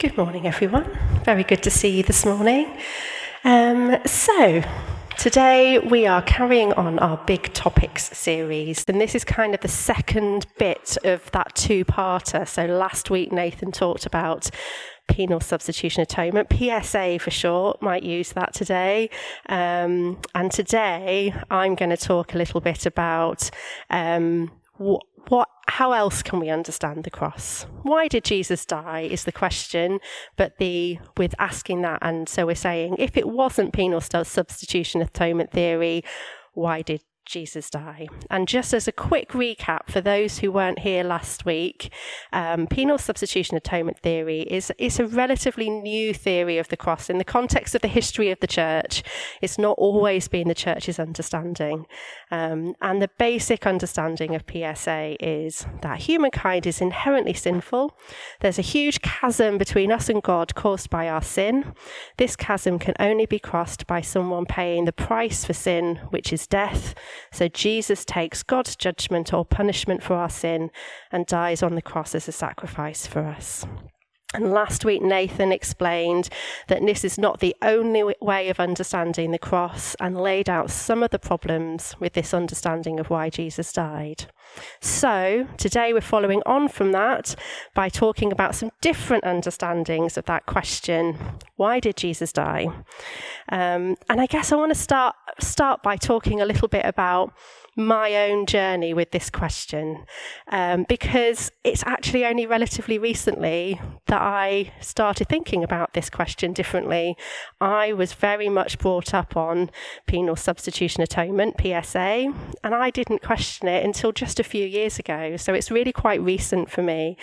Good morning, everyone. Very good to see you this morning. Um, so, today we are carrying on our Big Topics series, and this is kind of the second bit of that two parter. So, last week Nathan talked about penal substitution atonement, PSA for short, might use that today. Um, and today I'm going to talk a little bit about um, what, what how else can we understand the cross? Why did Jesus die is the question, but the with asking that and so we're saying if it wasn't penal substitution atonement theory, why did Jesus die. And just as a quick recap for those who weren't here last week, um, penal substitution atonement theory is, is a relatively new theory of the cross in the context of the history of the church. It's not always been the church's understanding. Um, and the basic understanding of PSA is that humankind is inherently sinful. There's a huge chasm between us and God caused by our sin. This chasm can only be crossed by someone paying the price for sin, which is death. So Jesus takes God's judgment or punishment for our sin and dies on the cross as a sacrifice for us. And last week, Nathan explained that this is not the only way of understanding the cross and laid out some of the problems with this understanding of why Jesus died. So, today we're following on from that by talking about some different understandings of that question why did Jesus die? Um, and I guess I want to start, start by talking a little bit about my own journey with this question um, because it's actually only relatively recently that I started thinking about this question differently. I was very much brought up on penal substitution atonement, PSA, and I didn't question it until just a few years ago. So it's really quite recent for me.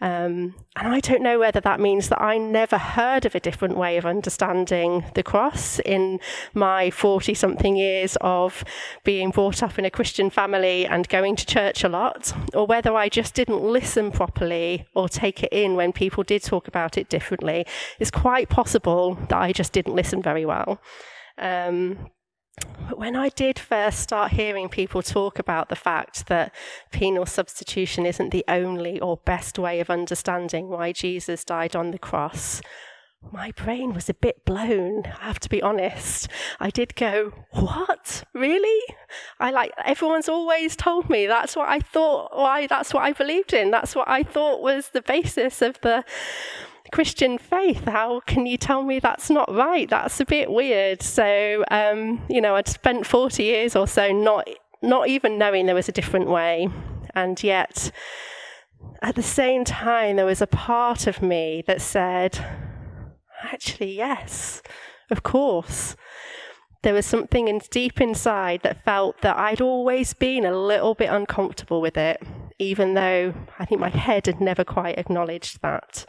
Um, and I don't know whether that means that I never heard of a different way of understanding the cross in my 40 something years of being brought up in a Christian family and going to church a lot, or whether I just didn't listen properly or take it in when people did talk about it differently. It's quite possible that I just didn't listen very well. Um, but when I did first start hearing people talk about the fact that penal substitution isn't the only or best way of understanding why Jesus died on the cross, my brain was a bit blown, I have to be honest. I did go, What? Really? I like, everyone's always told me that's what I thought, why, that's what I believed in. That's what I thought was the basis of the Christian faith. How can you tell me that's not right? That's a bit weird. So, um, you know, I'd spent 40 years or so not, not even knowing there was a different way. And yet, at the same time, there was a part of me that said, actually, yes, of course. There was something in, deep inside that felt that I'd always been a little bit uncomfortable with it, even though I think my head had never quite acknowledged that.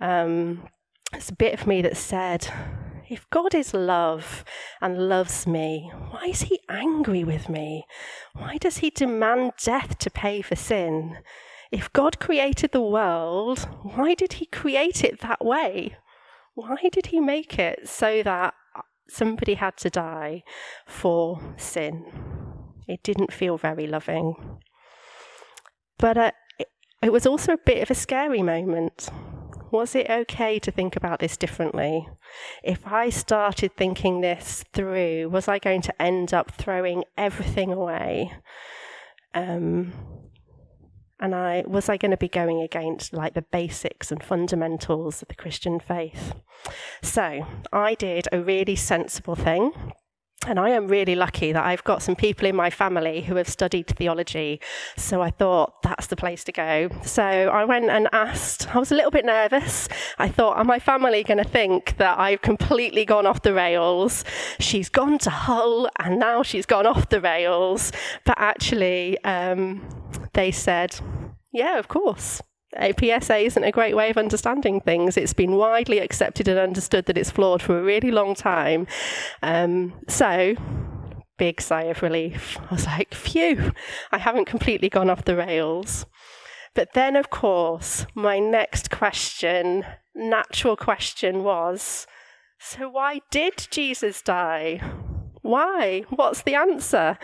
Um, it's a bit of me that said, if God is love and loves me, why is he angry with me? Why does he demand death to pay for sin? If God created the world, why did he create it that way? Why did he make it so that somebody had to die for sin? It didn't feel very loving. But uh, it, was also a bit of a scary moment was it okay to think about this differently? If I started thinking this through, was I going to end up throwing everything away? Um, and I was I going to be going against like the basics and fundamentals of the Christian faith. So I did a really sensible thing. And I am really lucky that I've got some people in my family who have studied theology. So I thought that's the place to go. So I went and asked, I was a little bit nervous. I thought, are my family going to think that I've completely gone off the rails? She's gone to Hull and now she's gone off the rails. But actually, um, they said, yeah, of course. A PSA isn't a great way of understanding things. It's been widely accepted and understood that it's flawed for a really long time. Um, so, big sigh of relief. I was like, phew, I haven't completely gone off the rails. But then, of course, my next question, natural question, was so why did Jesus die? Why? What's the answer?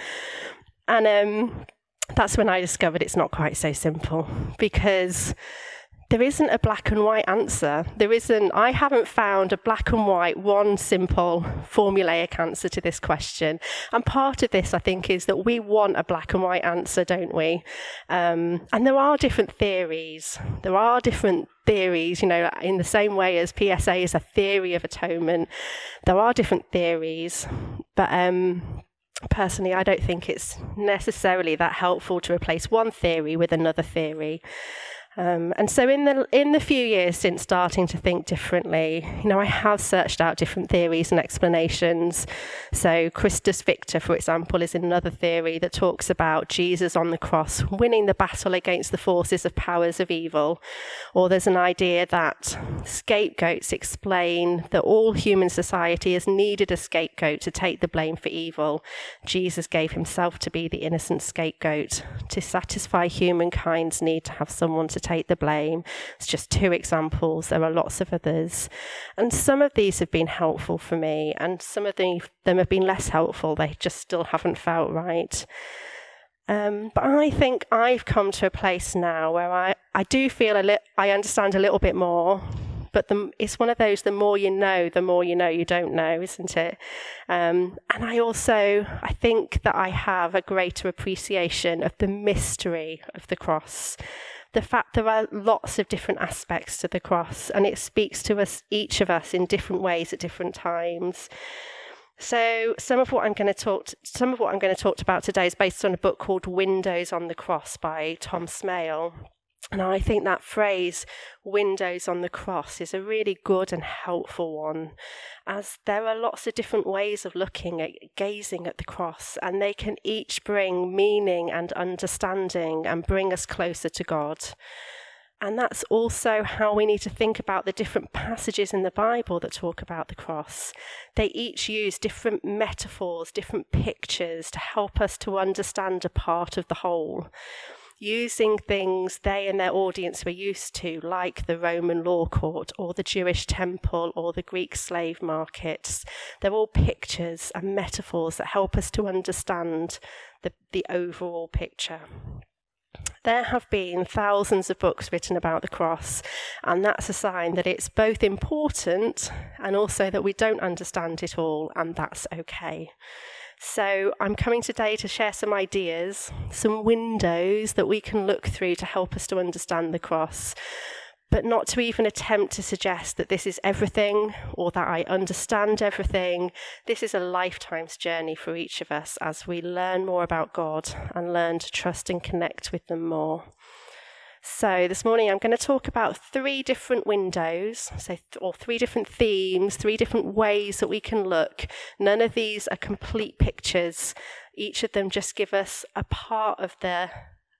And um, that's when I discovered it's not quite so simple because there isn't a black and white answer. There isn't, I haven't found a black and white, one simple formulaic answer to this question. And part of this, I think, is that we want a black and white answer, don't we? Um, and there are different theories. There are different theories, you know, in the same way as PSA is a theory of atonement, there are different theories. But um, personally, I don't think it's necessarily that helpful to replace one theory with another theory. Um, and so, in the in the few years since starting to think differently, you know, I have searched out different theories and explanations. So, Christus Victor, for example, is another theory that talks about Jesus on the cross winning the battle against the forces of powers of evil. Or there's an idea that scapegoats explain that all human society has needed a scapegoat to take the blame for evil. Jesus gave himself to be the innocent scapegoat to satisfy humankind's need to have someone to take the blame. It's just two examples. There are lots of others. And some of these have been helpful for me, and some of them have been less helpful. They just still haven't felt right. Um, but I think I've come to a place now where I, I do feel a li- I understand a little bit more. But the, it's one of those, the more you know, the more you know you don't know, isn't it? Um, and I also, I think that I have a greater appreciation of the mystery of the cross the fact there are lots of different aspects to the cross and it speaks to us each of us in different ways at different times. So some of what i'm going to talk some of what i'm going to talk about today is based on a book called windows on the cross by tom smail and I think that phrase, windows on the cross, is a really good and helpful one, as there are lots of different ways of looking at gazing at the cross, and they can each bring meaning and understanding and bring us closer to God. And that's also how we need to think about the different passages in the Bible that talk about the cross. They each use different metaphors, different pictures to help us to understand a part of the whole using things they and their audience were used to, like the Roman law court or the Jewish temple or the Greek slave markets. They're all pictures and metaphors that help us to understand the, the overall picture. There have been thousands of books written about the cross, and that's a sign that it's both important and also that we don't understand it all, and that's okay. So, I'm coming today to share some ideas, some windows that we can look through to help us to understand the cross, but not to even attempt to suggest that this is everything or that I understand everything. This is a lifetime's journey for each of us as we learn more about God and learn to trust and connect with them more. So, this morning I'm going to talk about three different windows, so or three different themes, three different ways that we can look. None of these are complete pictures. Each of them just give us a part of the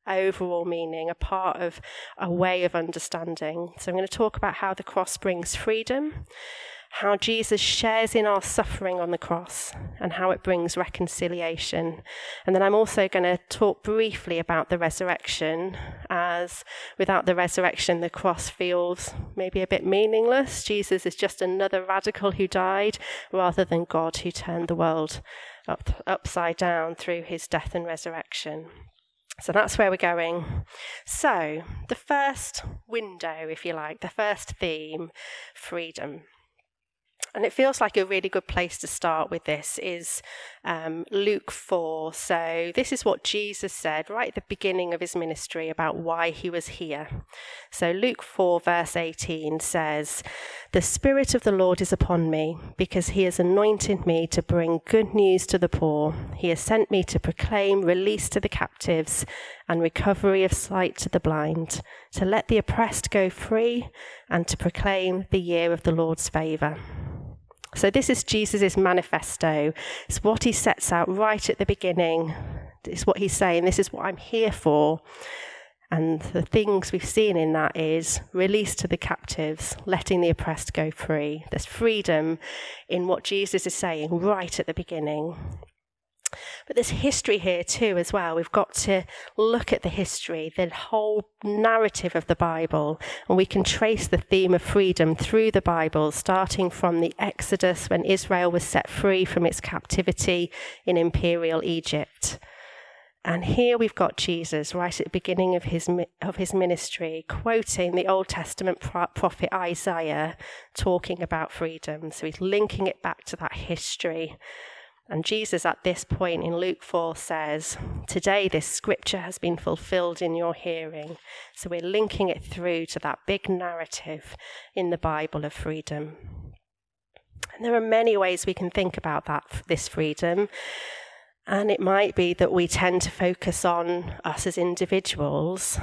overall meaning, a part of a way of understanding. So, I'm going to talk about how the cross brings freedom how Jesus shares in our suffering on the cross and how it brings reconciliation. And then I'm also going to talk briefly about the resurrection, as without the resurrection, the cross feels maybe a bit meaningless. Jesus is just another radical who died rather than God who turned the world up, upside down through his death and resurrection. So that's where we're going. So, the first window, if you like, the first theme freedom and it feels like a really good place to start with this is um, Luke 4. So, this is what Jesus said right at the beginning of his ministry about why he was here. So, Luke 4, verse 18 says, The Spirit of the Lord is upon me, because he has anointed me to bring good news to the poor. He has sent me to proclaim release to the captives and recovery of sight to the blind, to let the oppressed go free, and to proclaim the year of the Lord's favour. So, this is Jesus' manifesto. It's what he sets out right at the beginning. It's what he's saying. This is what I'm here for. And the things we've seen in that is release to the captives, letting the oppressed go free. There's freedom in what Jesus is saying right at the beginning. But there's history here too, as well. We've got to look at the history, the whole narrative of the Bible, and we can trace the theme of freedom through the Bible, starting from the Exodus when Israel was set free from its captivity in imperial Egypt. And here we've got Jesus right at the beginning of his, of his ministry, quoting the Old Testament prophet Isaiah, talking about freedom. So he's linking it back to that history. And Jesus, at this point in Luke 4, says, Today this scripture has been fulfilled in your hearing. So we're linking it through to that big narrative in the Bible of freedom. And there are many ways we can think about that, this freedom. And it might be that we tend to focus on us as individuals,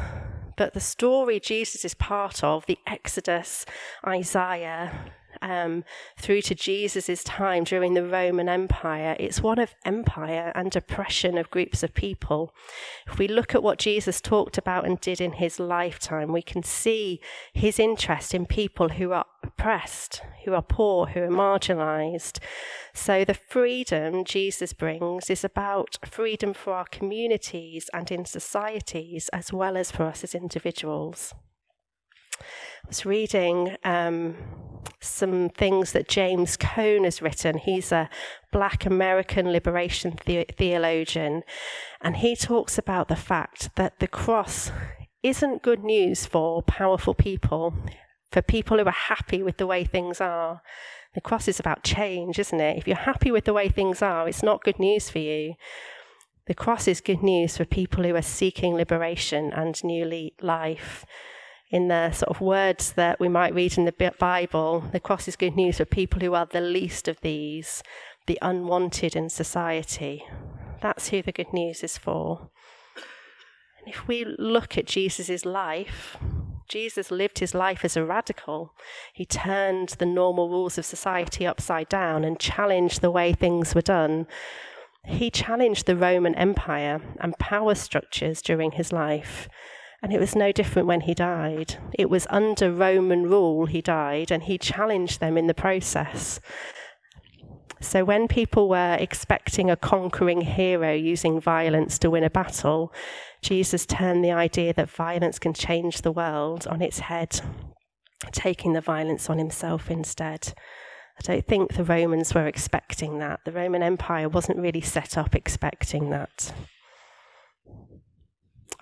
but the story Jesus is part of, the Exodus, Isaiah, um, through to Jesus' time during the Roman Empire, it's one of empire and oppression of groups of people. If we look at what Jesus talked about and did in his lifetime, we can see his interest in people who are oppressed, who are poor, who are marginalized. So the freedom Jesus brings is about freedom for our communities and in societies as well as for us as individuals. I was reading um, some things that James Cone has written. He's a black American liberation the- theologian, and he talks about the fact that the cross isn't good news for powerful people, for people who are happy with the way things are. The cross is about change, isn't it? If you're happy with the way things are, it's not good news for you. The cross is good news for people who are seeking liberation and new life in the sort of words that we might read in the Bible, the cross is good news for people who are the least of these, the unwanted in society. That's who the good news is for. And if we look at Jesus' life, Jesus lived his life as a radical. He turned the normal rules of society upside down and challenged the way things were done. He challenged the Roman Empire and power structures during his life. And it was no different when he died. It was under Roman rule he died, and he challenged them in the process. So when people were expecting a conquering hero using violence to win a battle, Jesus turned the idea that violence can change the world on its head, taking the violence on himself instead. I don't think the Romans were expecting that. The Roman Empire wasn't really set up expecting that.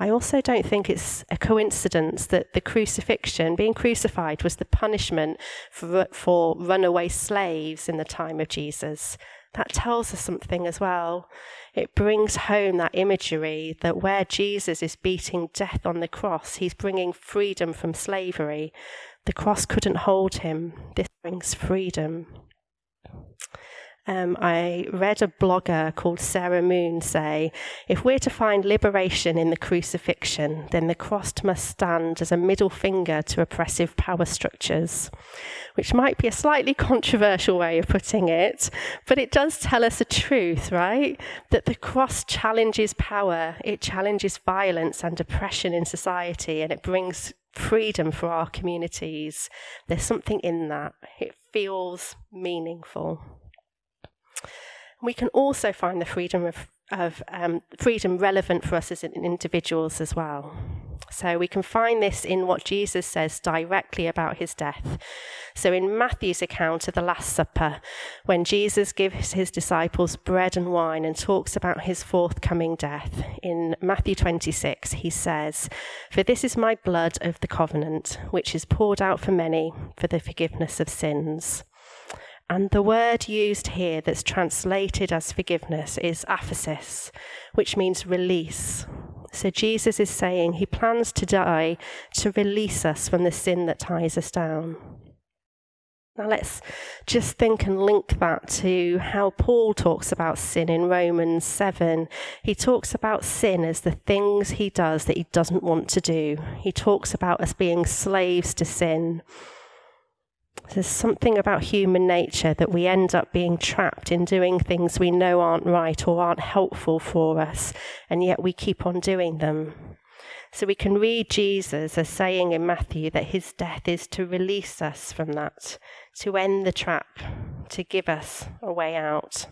I also don't think it's a coincidence that the crucifixion, being crucified, was the punishment for, for runaway slaves in the time of Jesus. That tells us something as well. It brings home that imagery that where Jesus is beating death on the cross, he's bringing freedom from slavery. The cross couldn't hold him. This brings freedom. Um, I read a blogger called Sarah Moon say if we're to find liberation in the crucifixion, then the cross must stand as a middle finger to oppressive power structures, which might be a slightly controversial way of putting it, but it does tell us a truth, right? That the cross challenges power, it challenges violence and oppression in society, and it brings freedom for our communities. There's something in that. It feels meaningful. We can also find the freedom of, of um, freedom relevant for us as individuals as well. So we can find this in what Jesus says directly about his death. So in Matthew's account of the Last Supper, when Jesus gives his disciples bread and wine and talks about his forthcoming death, in Matthew 26, he says, For this is my blood of the covenant, which is poured out for many for the forgiveness of sins. And the word used here that's translated as forgiveness is aphesis, which means release. So Jesus is saying he plans to die to release us from the sin that ties us down. Now let's just think and link that to how Paul talks about sin in Romans 7. He talks about sin as the things he does that he doesn't want to do. He talks about us being slaves to sin. There's something about human nature that we end up being trapped in doing things we know aren't right or aren't helpful for us, and yet we keep on doing them. So we can read Jesus as saying in Matthew that his death is to release us from that, to end the trap, to give us a way out.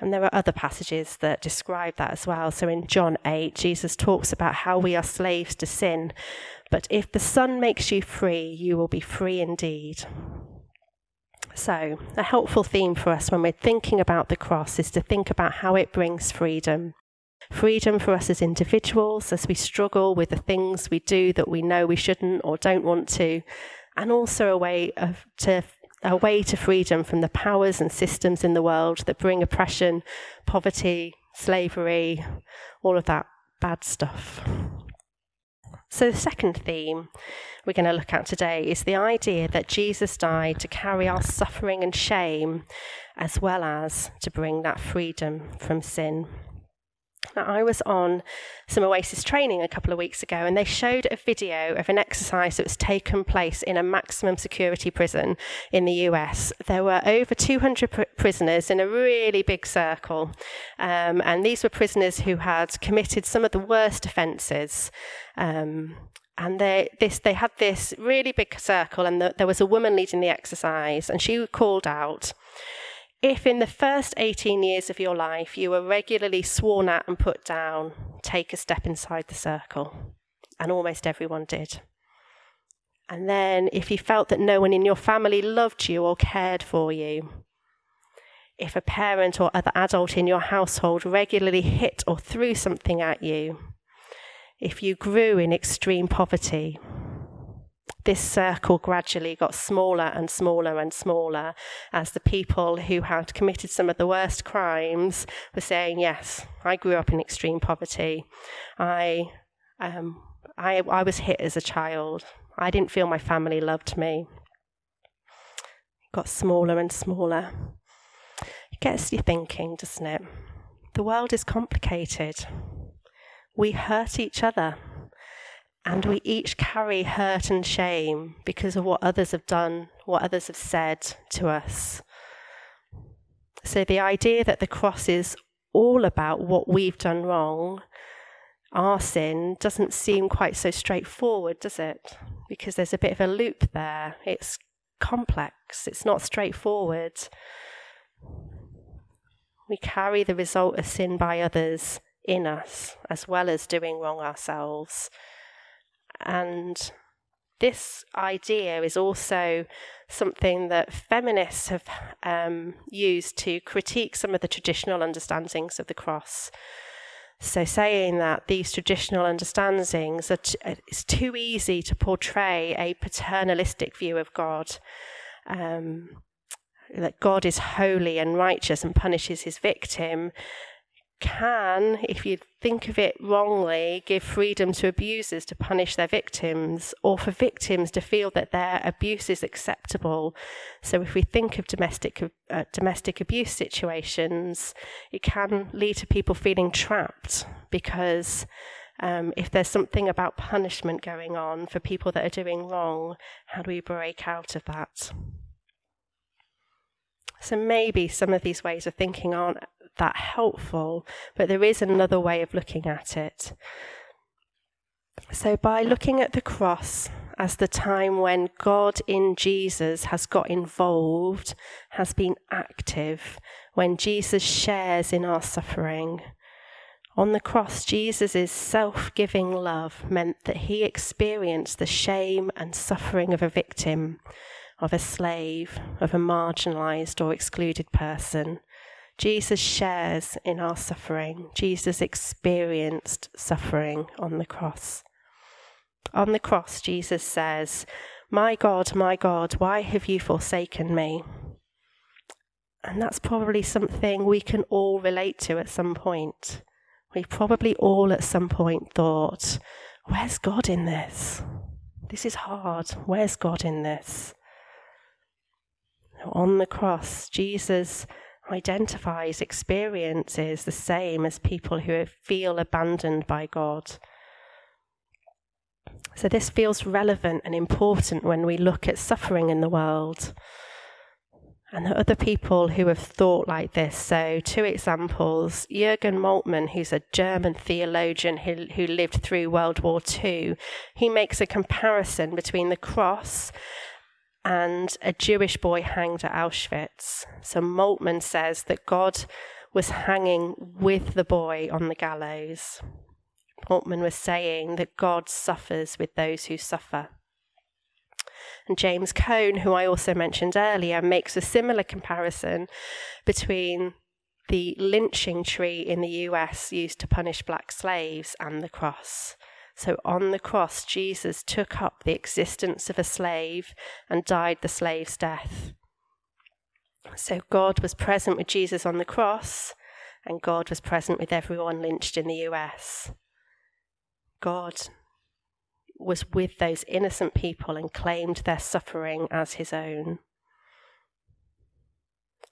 And there are other passages that describe that as well. So in John 8, Jesus talks about how we are slaves to sin, but if the Son makes you free, you will be free indeed. So, a helpful theme for us when we're thinking about the cross is to think about how it brings freedom. Freedom for us as individuals as we struggle with the things we do that we know we shouldn't or don't want to, and also a way of to a way to freedom from the powers and systems in the world that bring oppression, poverty, slavery, all of that bad stuff. So, the second theme we're going to look at today is the idea that Jesus died to carry our suffering and shame as well as to bring that freedom from sin. Now, I was on some Oasis training a couple of weeks ago, and they showed a video of an exercise that was taken place in a maximum security prison in the US. There were over 200 pr- prisoners in a really big circle, um, and these were prisoners who had committed some of the worst offences. Um, and they this they had this really big circle, and the, there was a woman leading the exercise, and she called out. If in the first 18 years of your life you were regularly sworn at and put down, take a step inside the circle. And almost everyone did. And then, if you felt that no one in your family loved you or cared for you, if a parent or other adult in your household regularly hit or threw something at you, if you grew in extreme poverty, this circle gradually got smaller and smaller and smaller as the people who had committed some of the worst crimes were saying, Yes, I grew up in extreme poverty. I, um, I, I was hit as a child. I didn't feel my family loved me. It got smaller and smaller. It gets you thinking, doesn't it? The world is complicated. We hurt each other and we each carry hurt and shame because of what others have done, what others have said to us. So the idea that the cross is all about what we've done wrong, our sin, doesn't seem quite so straightforward, does it? Because there's a bit of a loop there. It's complex, it's not straightforward. We carry the result of sin by others in us, as well as doing wrong ourselves. And this idea is also something that feminists have um, used to critique some of the traditional understandings of the cross. So, saying that these traditional understandings are t- it's too easy to portray a paternalistic view of God, um, that God is holy and righteous and punishes his victim, can, if you think of it wrongly, give freedom to abusers to punish their victims, or for victims to feel that their abuse is acceptable. So, if we think of domestic uh, domestic abuse situations, it can lead to people feeling trapped because. Um, if there's something about punishment going on for people that are doing wrong, how do we break out of that? So maybe some of these ways of thinking aren't that helpful, but there is another way of looking at it. So, by looking at the cross as the time when God in Jesus has got involved, has been active, when Jesus shares in our suffering, on the cross, Jesus' self giving love meant that he experienced the shame and suffering of a victim, of a slave, of a marginalized or excluded person. Jesus shares in our suffering. Jesus experienced suffering on the cross. On the cross, Jesus says, My God, my God, why have you forsaken me? And that's probably something we can all relate to at some point. We probably all at some point thought, Where's God in this? This is hard. Where's God in this? On the cross, Jesus identifies, experiences the same as people who feel abandoned by God. So, this feels relevant and important when we look at suffering in the world. And other people who have thought like this. So, two examples Jürgen Moltmann, who's a German theologian who, who lived through World War II, he makes a comparison between the cross and a Jewish boy hanged at Auschwitz. So Moltmann says that God was hanging with the boy on the gallows. Moltmann was saying that God suffers with those who suffer. And James Cone, who I also mentioned earlier, makes a similar comparison between the lynching tree in the US used to punish black slaves and the cross. So on the cross, Jesus took up the existence of a slave and died the slave's death. So God was present with Jesus on the cross, and God was present with everyone lynched in the US. God was with those innocent people and claimed their suffering as his own.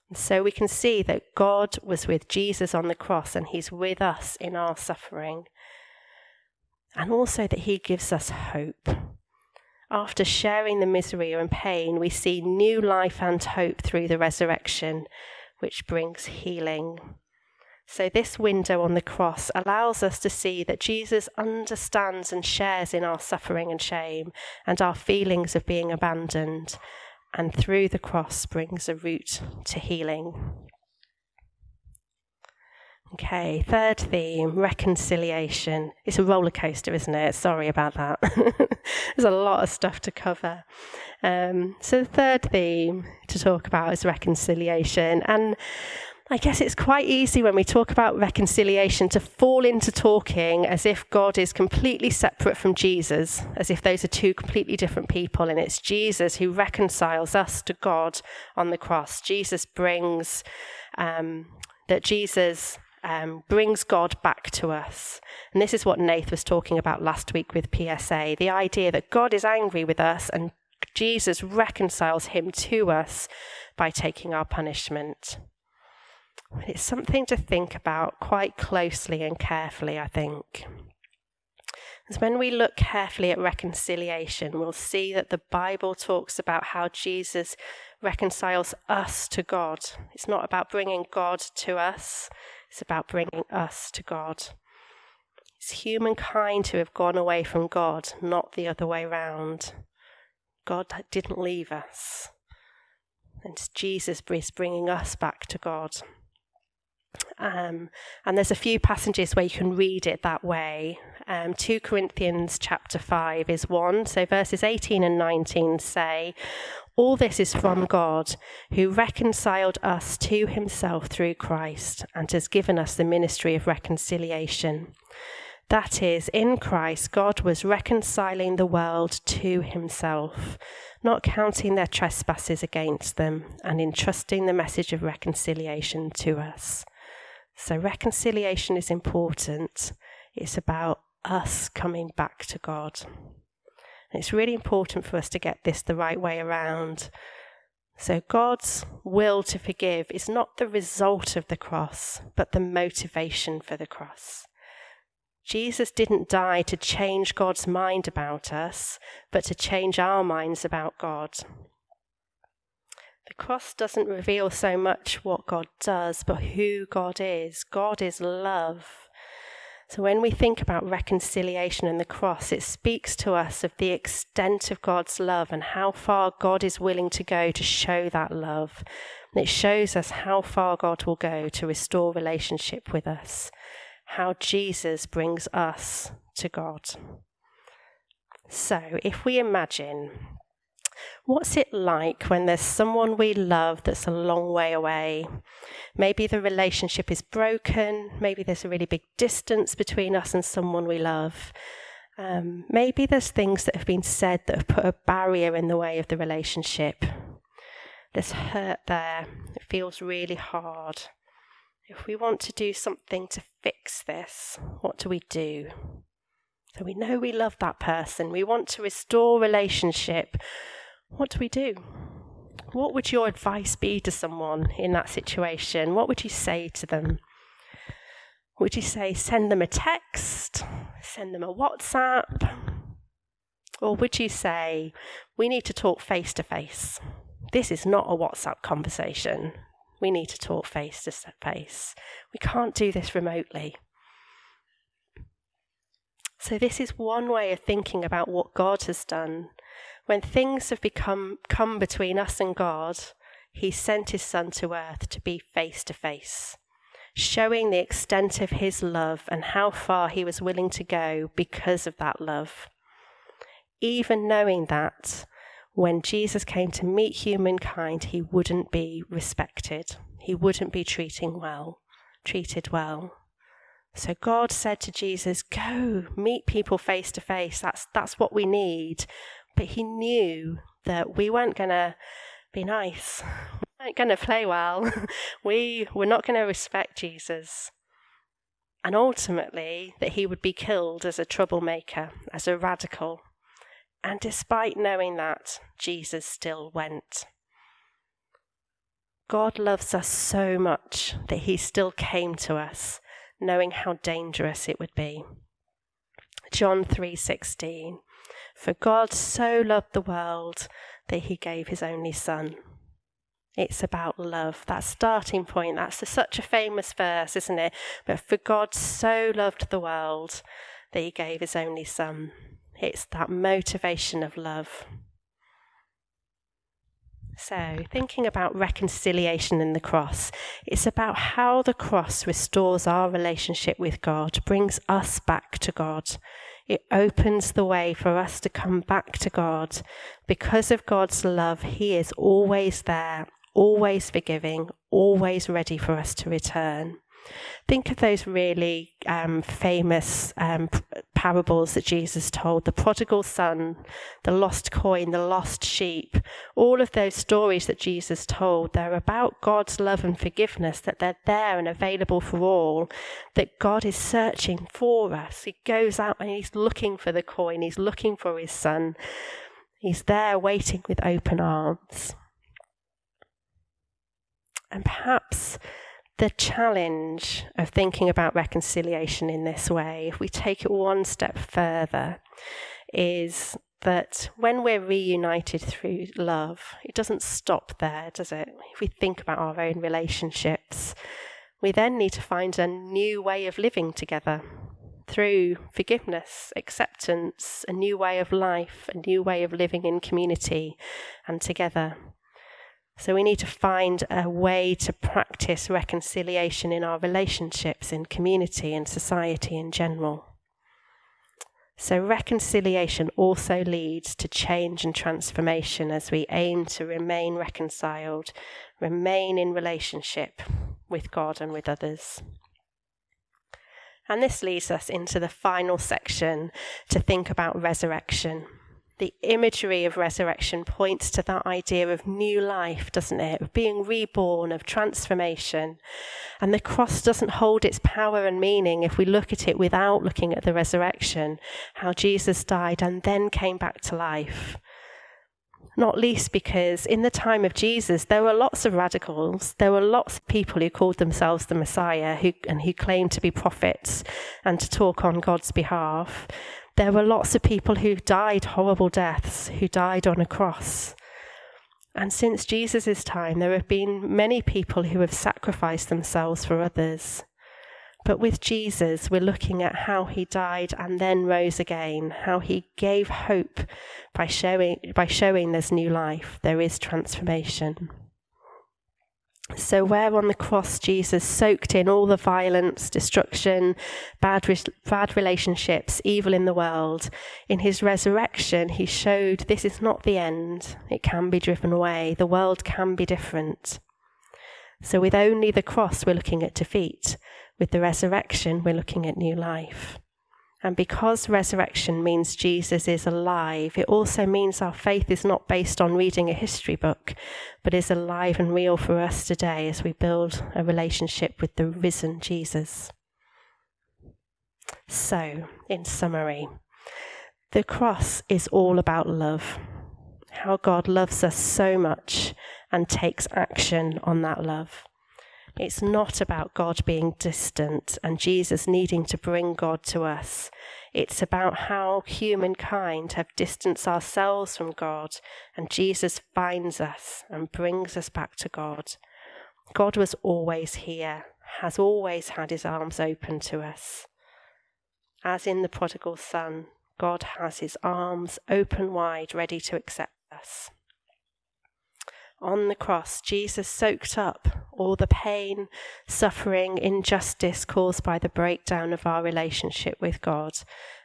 And so we can see that God was with Jesus on the cross and he's with us in our suffering. And also that he gives us hope. After sharing the misery and pain, we see new life and hope through the resurrection, which brings healing. So, this window on the cross allows us to see that Jesus understands and shares in our suffering and shame and our feelings of being abandoned, and through the cross brings a route to healing. Okay, third theme reconciliation. It's a roller coaster, isn't it? Sorry about that. There's a lot of stuff to cover. Um, so, the third theme to talk about is reconciliation. And I guess it's quite easy when we talk about reconciliation to fall into talking as if God is completely separate from Jesus, as if those are two completely different people, and it's Jesus who reconciles us to God on the cross. Jesus brings um, that Jesus um, brings God back to us. And this is what Nath was talking about last week with PSA the idea that God is angry with us and Jesus reconciles him to us by taking our punishment. It's something to think about quite closely and carefully, I think. As when we look carefully at reconciliation, we'll see that the Bible talks about how Jesus reconciles us to God. It's not about bringing God to us, it's about bringing us to God. It's humankind who have gone away from God, not the other way round. God didn't leave us. And Jesus is bringing us back to God. Um, and there's a few passages where you can read it that way. Um, 2 Corinthians chapter 5 is one. So verses 18 and 19 say, All this is from God, who reconciled us to himself through Christ and has given us the ministry of reconciliation. That is, in Christ, God was reconciling the world to himself, not counting their trespasses against them, and entrusting the message of reconciliation to us. So, reconciliation is important. It's about us coming back to God. And it's really important for us to get this the right way around. So, God's will to forgive is not the result of the cross, but the motivation for the cross. Jesus didn't die to change God's mind about us, but to change our minds about God. The cross doesn't reveal so much what God does, but who God is. God is love. So when we think about reconciliation and the cross, it speaks to us of the extent of God's love and how far God is willing to go to show that love. And it shows us how far God will go to restore relationship with us, how Jesus brings us to God. So if we imagine What's it like when there's someone we love that's a long way away? Maybe the relationship is broken. Maybe there's a really big distance between us and someone we love. Um, maybe there's things that have been said that have put a barrier in the way of the relationship. There's hurt there. It feels really hard. If we want to do something to fix this, what do we do? So we know we love that person. We want to restore relationship. What do we do? What would your advice be to someone in that situation? What would you say to them? Would you say send them a text, send them a WhatsApp? Or would you say we need to talk face to face? This is not a WhatsApp conversation. We need to talk face to face. We can't do this remotely. So, this is one way of thinking about what God has done when things have become come between us and God, he sent his son to earth to be face to face, showing the extent of his love and how far he was willing to go because of that love. Even knowing that when Jesus came to meet humankind, he wouldn't be respected, he wouldn't be treating well. treated well. So God said to Jesus, Go meet people face to face. That's that's what we need. But he knew that we weren't gonna be nice. We weren't gonna play well. we were not gonna respect Jesus. And ultimately that he would be killed as a troublemaker, as a radical. And despite knowing that, Jesus still went. God loves us so much that he still came to us knowing how dangerous it would be. John 3:16 For God so loved the world that he gave his only son. It's about love. That starting point, that's a, such a famous verse, isn't it? But for God so loved the world that he gave his only son. It's that motivation of love. So, thinking about reconciliation in the cross, it's about how the cross restores our relationship with God, brings us back to God. It opens the way for us to come back to God. Because of God's love, He is always there, always forgiving, always ready for us to return. Think of those really um, famous um, parables that Jesus told the prodigal son, the lost coin, the lost sheep. All of those stories that Jesus told, they're about God's love and forgiveness, that they're there and available for all, that God is searching for us. He goes out and he's looking for the coin, he's looking for his son. He's there waiting with open arms. And perhaps the challenge of thinking about reconciliation in this way, if we take it one step further, is that when we're reunited through love, it doesn't stop there, does it? If we think about our own relationships, we then need to find a new way of living together through forgiveness, acceptance, a new way of life, a new way of living in community and together. So we need to find a way to practice reconciliation in our relationships, in community, and society in general. So, reconciliation also leads to change and transformation as we aim to remain reconciled, remain in relationship with God and with others. And this leads us into the final section to think about resurrection the imagery of resurrection points to that idea of new life, doesn't it? Of being reborn, of transformation. And the cross doesn't hold its power and meaning if we look at it without looking at the resurrection, how Jesus died and then came back to life. Not least because in the time of Jesus, there were lots of radicals. There were lots of people who called themselves the Messiah who, and who claimed to be prophets and to talk on God's behalf. There were lots of people who died horrible deaths, who died on a cross. And since Jesus' time, there have been many people who have sacrificed themselves for others. But with Jesus, we're looking at how he died and then rose again, how he gave hope by showing, by showing there's new life, there is transformation. So, where on the cross Jesus soaked in all the violence, destruction, bad, re- bad relationships, evil in the world, in his resurrection, he showed this is not the end. It can be driven away. The world can be different. So, with only the cross, we're looking at defeat. With the resurrection, we're looking at new life. And because resurrection means Jesus is alive, it also means our faith is not based on reading a history book, but is alive and real for us today as we build a relationship with the risen Jesus. So, in summary, the cross is all about love. How God loves us so much and takes action on that love. It's not about God being distant and Jesus needing to bring God to us. It's about how humankind have distanced ourselves from God and Jesus finds us and brings us back to God. God was always here, has always had his arms open to us. As in the prodigal son, God has his arms open wide, ready to accept us on the cross, Jesus soaked up all the pain, suffering, injustice caused by the breakdown of our relationship with God,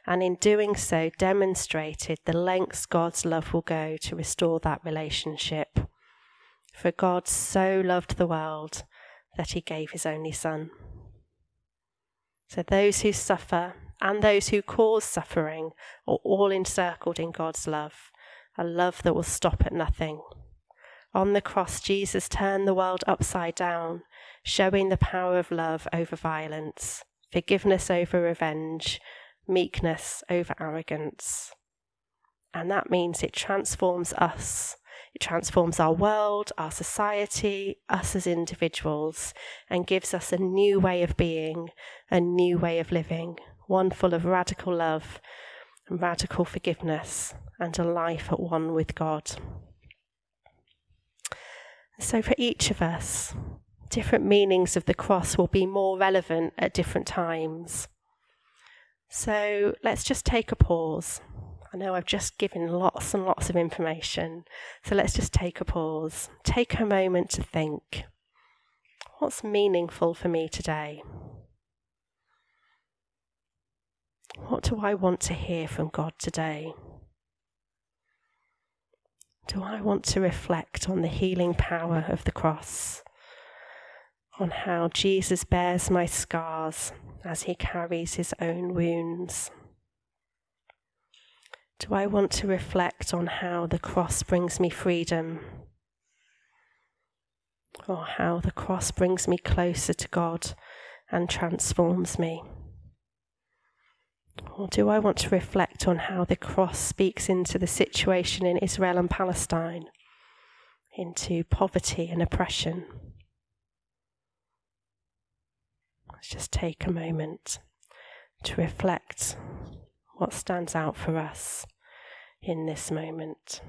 and in doing so, demonstrated the lengths God's love will go to restore that relationship. For God so loved the world that he gave his only Son. So those who suffer and those who cause suffering are all encircled in God's love, a love that will stop at nothing. On the cross, Jesus turned the world upside down, showing the power of love over violence, forgiveness over revenge, meekness over arrogance. And that means it transforms us. It transforms our world, our society, us as individuals, and gives us a new way of being, a new way of living, one full of radical love and radical forgiveness, and a life at one with God. So, for each of us, different meanings of the cross will be more relevant at different times. So, let's just take a pause. I know I've just given lots and lots of information, so let's just take a pause. Take a moment to think what's meaningful for me today? What do I want to hear from God today? Do I want to reflect on the healing power of the cross? On how Jesus bears my scars as he carries his own wounds? Do I want to reflect on how the cross brings me freedom? Or how the cross brings me closer to God and transforms me? Or do I want to reflect on how the cross speaks into the situation in Israel and Palestine, into poverty and oppression? Let's just take a moment to reflect what stands out for us in this moment.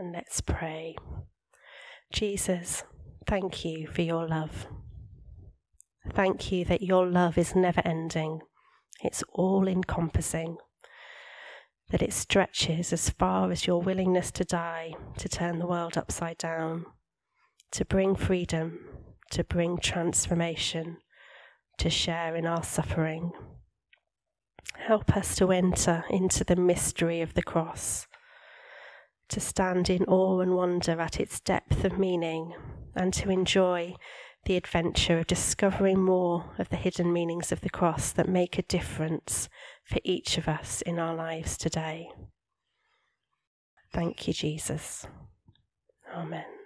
And let's pray. Jesus, thank you for your love. Thank you that your love is never ending, it's all encompassing, that it stretches as far as your willingness to die, to turn the world upside down, to bring freedom, to bring transformation, to share in our suffering. Help us to enter into the mystery of the cross to stand in awe and wonder at its depth of meaning, and to enjoy the adventure of discovering more of the hidden meanings of the cross that make a difference for each of us in our lives today. Thank you, Jesus. Amen.